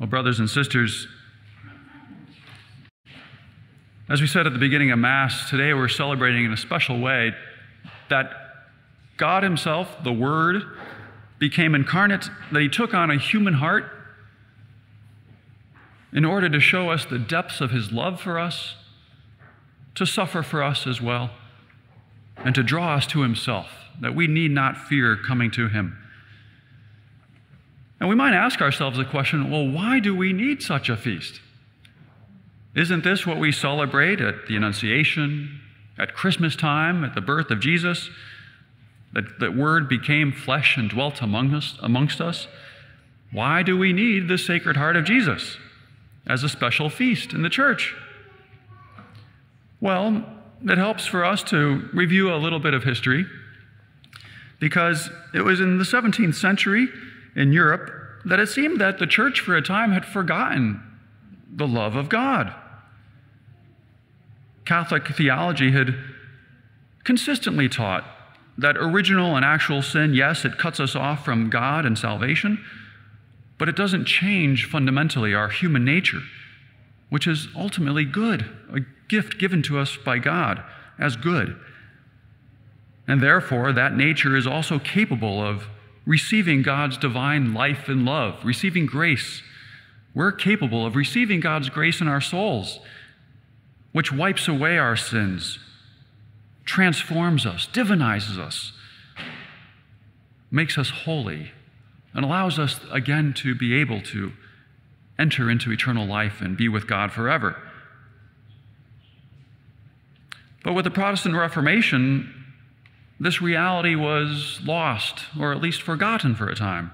Well, brothers and sisters, as we said at the beginning of Mass, today we're celebrating in a special way that God Himself, the Word, became incarnate, that He took on a human heart in order to show us the depths of His love for us, to suffer for us as well, and to draw us to Himself, that we need not fear coming to Him. And we might ask ourselves the question well, why do we need such a feast? Isn't this what we celebrate at the Annunciation, at Christmas time, at the birth of Jesus? That the Word became flesh and dwelt among us, amongst us? Why do we need the Sacred Heart of Jesus as a special feast in the church? Well, it helps for us to review a little bit of history because it was in the 17th century in Europe that it seemed that the church for a time had forgotten the love of God. Catholic theology had consistently taught that original and actual sin, yes, it cuts us off from God and salvation, but it doesn't change fundamentally our human nature, which is ultimately good, a gift given to us by God as good. And therefore, that nature is also capable of receiving God's divine life and love, receiving grace. We're capable of receiving God's grace in our souls which wipes away our sins, transforms us, divinizes us, makes us holy, and allows us again to be able to enter into eternal life and be with God forever. But with the Protestant Reformation, this reality was lost, or at least forgotten for a time.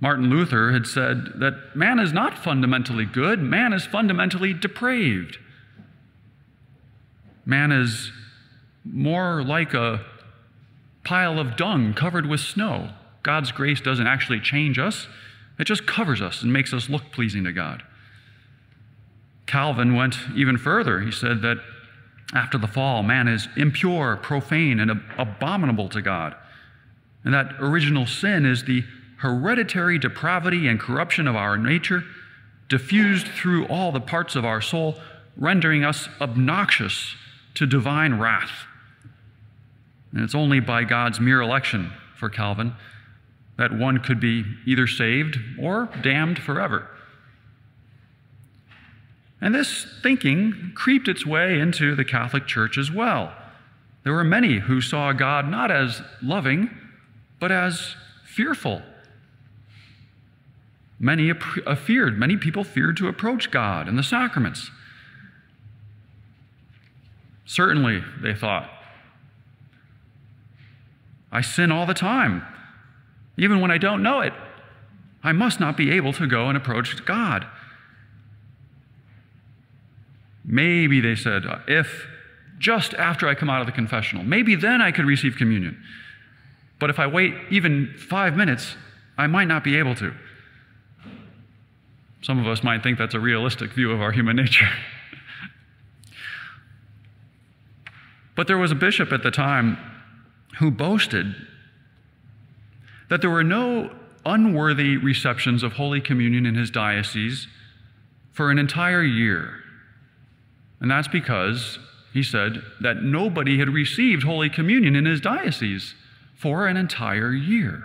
Martin Luther had said that man is not fundamentally good, man is fundamentally depraved. Man is more like a pile of dung covered with snow. God's grace doesn't actually change us, it just covers us and makes us look pleasing to God. Calvin went even further. He said that after the fall, man is impure, profane, and abominable to God. And that original sin is the hereditary depravity and corruption of our nature, diffused through all the parts of our soul, rendering us obnoxious to divine wrath. And it's only by God's mere election for Calvin that one could be either saved or damned forever. And this thinking creeped its way into the Catholic Church as well. There were many who saw God not as loving, but as fearful. Many uh, feared, many people feared to approach God and the sacraments. Certainly, they thought. I sin all the time, even when I don't know it. I must not be able to go and approach God. Maybe, they said, if just after I come out of the confessional, maybe then I could receive communion. But if I wait even five minutes, I might not be able to. Some of us might think that's a realistic view of our human nature. But there was a bishop at the time who boasted that there were no unworthy receptions of Holy Communion in his diocese for an entire year. And that's because, he said, that nobody had received Holy Communion in his diocese for an entire year.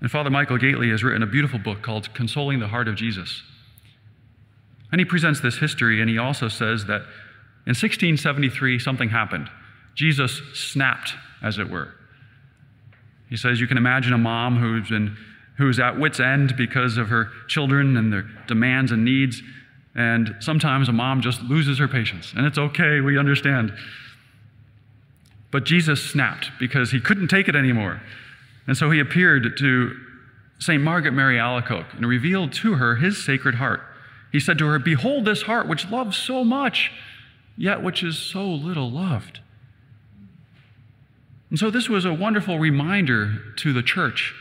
And Father Michael Gaitley has written a beautiful book called Consoling the Heart of Jesus. And he presents this history, and he also says that in 1673, something happened. Jesus snapped, as it were. He says you can imagine a mom who's, been, who's at wit's end because of her children and their demands and needs. And sometimes a mom just loses her patience. And it's okay, we understand. But Jesus snapped because he couldn't take it anymore. And so he appeared to St. Margaret Mary Alacoque and revealed to her his sacred heart. He said to her, Behold this heart which loves so much, yet which is so little loved. And so this was a wonderful reminder to the church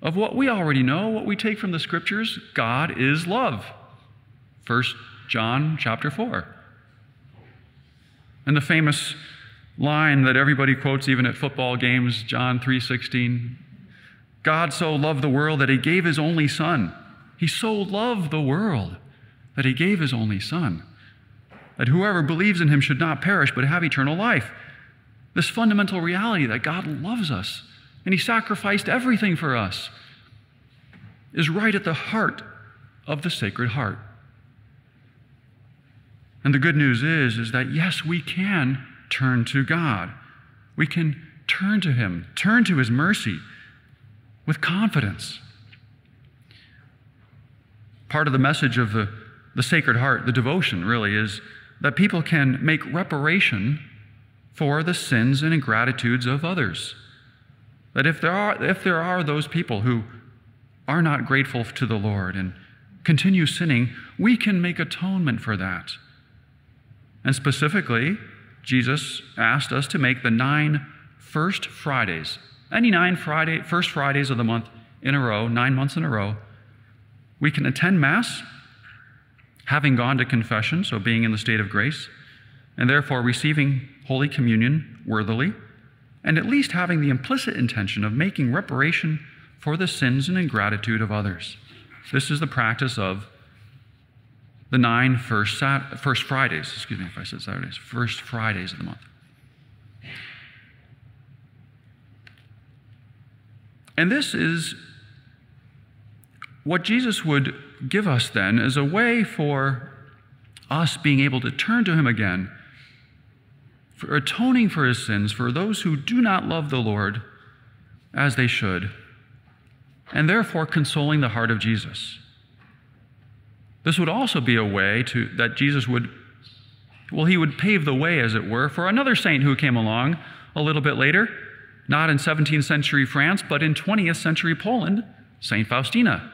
of what we already know, what we take from the scriptures God is love. 1 John chapter 4. And the famous line that everybody quotes even at football games, John 3:16, God so loved the world that he gave his only Son. He so loved the world that he gave his only Son, that whoever believes in him should not perish but have eternal life. This fundamental reality that God loves us and he sacrificed everything for us is right at the heart of the Sacred Heart. And the good news is, is that yes, we can turn to God. We can turn to Him, turn to His mercy with confidence. Part of the message of the, the Sacred Heart, the devotion really, is that people can make reparation for the sins and ingratitudes of others. That if there are, if there are those people who are not grateful to the Lord and continue sinning, we can make atonement for that. And specifically, Jesus asked us to make the nine first Fridays, any nine Friday, first Fridays of the month in a row, nine months in a row, we can attend Mass, having gone to confession, so being in the state of grace, and therefore receiving Holy Communion worthily, and at least having the implicit intention of making reparation for the sins and ingratitude of others. This is the practice of the nine first, Sat- first Fridays, excuse me if I said Saturdays, first Fridays of the month. And this is what Jesus would give us then as a way for us being able to turn to Him again, for atoning for His sins, for those who do not love the Lord as they should, and therefore consoling the heart of Jesus. This would also be a way to, that Jesus would, well, he would pave the way, as it were, for another saint who came along a little bit later, not in 17th century France, but in 20th century Poland, Saint Faustina.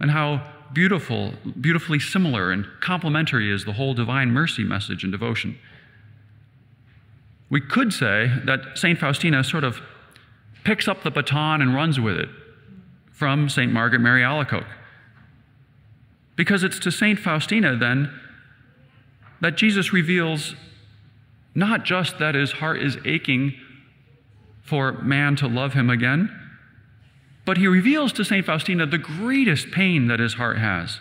And how beautiful, beautifully similar and complementary is the whole divine mercy message and devotion. We could say that St. Faustina sort of picks up the baton and runs with it from St. Margaret Mary Alacoque. Because it's to St. Faustina, then, that Jesus reveals not just that his heart is aching for man to love him again, but he reveals to St. Faustina the greatest pain that his heart has,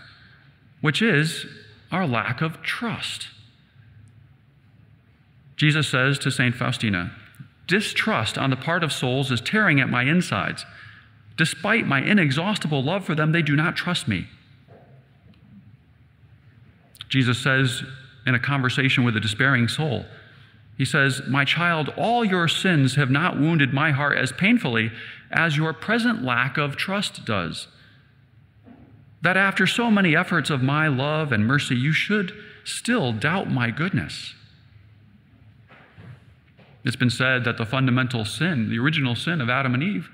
which is our lack of trust. Jesus says to St. Faustina, Distrust on the part of souls is tearing at my insides. Despite my inexhaustible love for them, they do not trust me. Jesus says in a conversation with a despairing soul, He says, My child, all your sins have not wounded my heart as painfully as your present lack of trust does. That after so many efforts of my love and mercy, you should still doubt my goodness. It's been said that the fundamental sin, the original sin of Adam and Eve,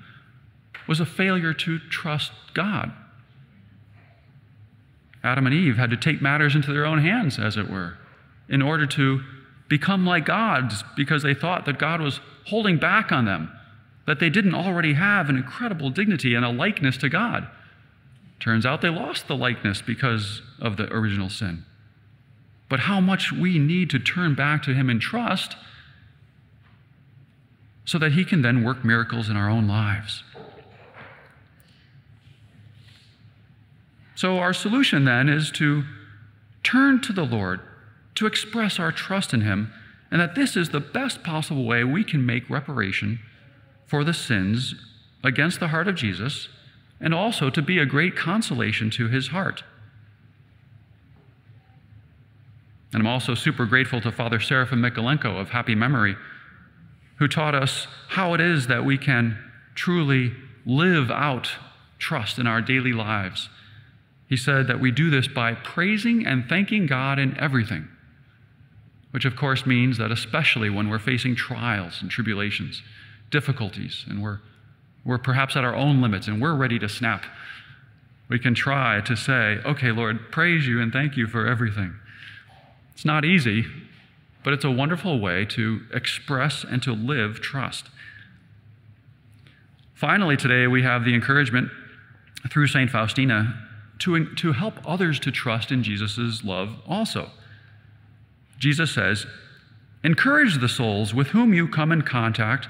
was a failure to trust God. Adam and Eve had to take matters into their own hands, as it were, in order to become like gods because they thought that God was holding back on them, that they didn't already have an incredible dignity and a likeness to God. Turns out they lost the likeness because of the original sin. But how much we need to turn back to Him in trust so that He can then work miracles in our own lives. So, our solution then is to turn to the Lord, to express our trust in Him, and that this is the best possible way we can make reparation for the sins against the heart of Jesus, and also to be a great consolation to His heart. And I'm also super grateful to Father Seraphim Michalenko of happy memory, who taught us how it is that we can truly live out trust in our daily lives he said that we do this by praising and thanking God in everything, which of course means that especially when we're facing trials and tribulations, difficulties, and we're, we're perhaps at our own limits and we're ready to snap, we can try to say, okay, Lord, praise you and thank you for everything. It's not easy, but it's a wonderful way to express and to live trust. Finally, today we have the encouragement through St. Faustina to, to help others to trust in Jesus' love also. Jesus says, Encourage the souls with whom you come in contact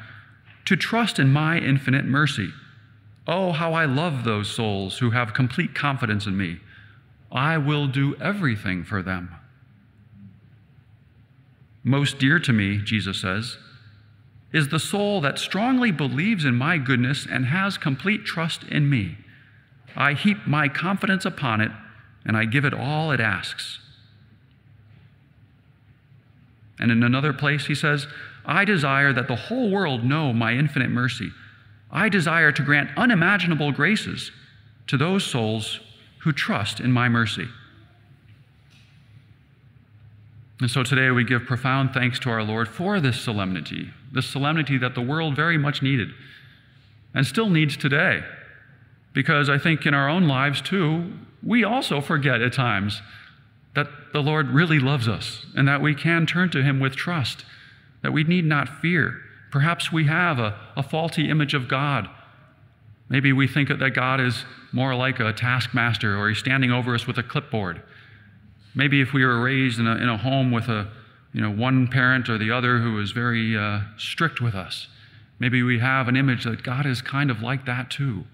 to trust in my infinite mercy. Oh, how I love those souls who have complete confidence in me. I will do everything for them. Most dear to me, Jesus says, is the soul that strongly believes in my goodness and has complete trust in me. I heap my confidence upon it, and I give it all it asks. And in another place, he says, I desire that the whole world know my infinite mercy. I desire to grant unimaginable graces to those souls who trust in my mercy. And so today we give profound thanks to our Lord for this solemnity, this solemnity that the world very much needed and still needs today. Because I think in our own lives too, we also forget at times that the Lord really loves us and that we can turn to Him with trust, that we need not fear. Perhaps we have a, a faulty image of God. Maybe we think that God is more like a taskmaster or He's standing over us with a clipboard. Maybe if we were raised in a, in a home with a, you know, one parent or the other who was very uh, strict with us, maybe we have an image that God is kind of like that too.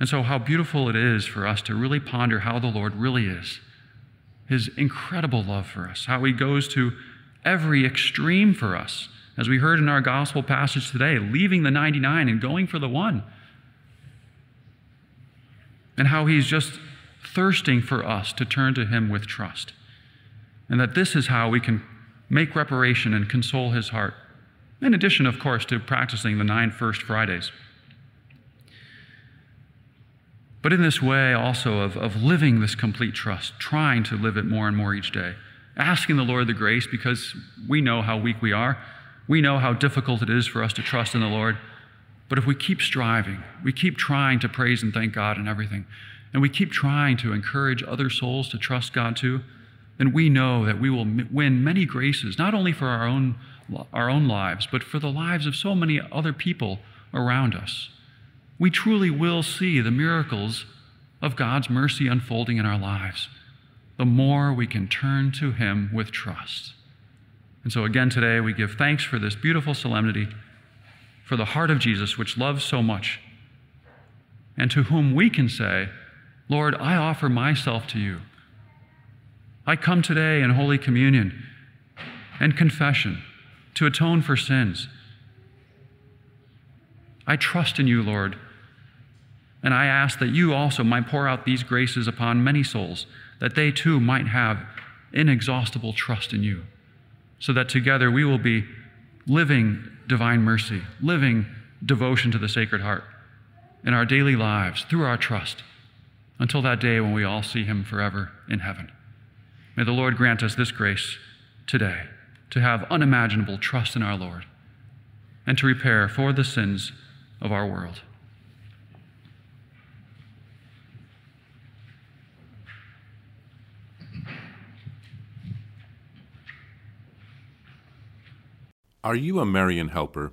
And so, how beautiful it is for us to really ponder how the Lord really is, His incredible love for us, how He goes to every extreme for us, as we heard in our gospel passage today, leaving the 99 and going for the one. And how He's just thirsting for us to turn to Him with trust. And that this is how we can make reparation and console His heart, in addition, of course, to practicing the nine First Fridays. But in this way also of, of living this complete trust, trying to live it more and more each day, asking the Lord the grace because we know how weak we are. We know how difficult it is for us to trust in the Lord. But if we keep striving, we keep trying to praise and thank God in everything, and we keep trying to encourage other souls to trust God too, then we know that we will win many graces, not only for our own, our own lives, but for the lives of so many other people around us. We truly will see the miracles of God's mercy unfolding in our lives the more we can turn to Him with trust. And so, again, today we give thanks for this beautiful solemnity, for the heart of Jesus, which loves so much, and to whom we can say, Lord, I offer myself to you. I come today in Holy Communion and confession to atone for sins. I trust in you, Lord, and I ask that you also might pour out these graces upon many souls, that they too might have inexhaustible trust in you, so that together we will be living divine mercy, living devotion to the Sacred Heart in our daily lives through our trust until that day when we all see him forever in heaven. May the Lord grant us this grace today to have unimaginable trust in our Lord and to repair for the sins of our world. Are you a Marian helper?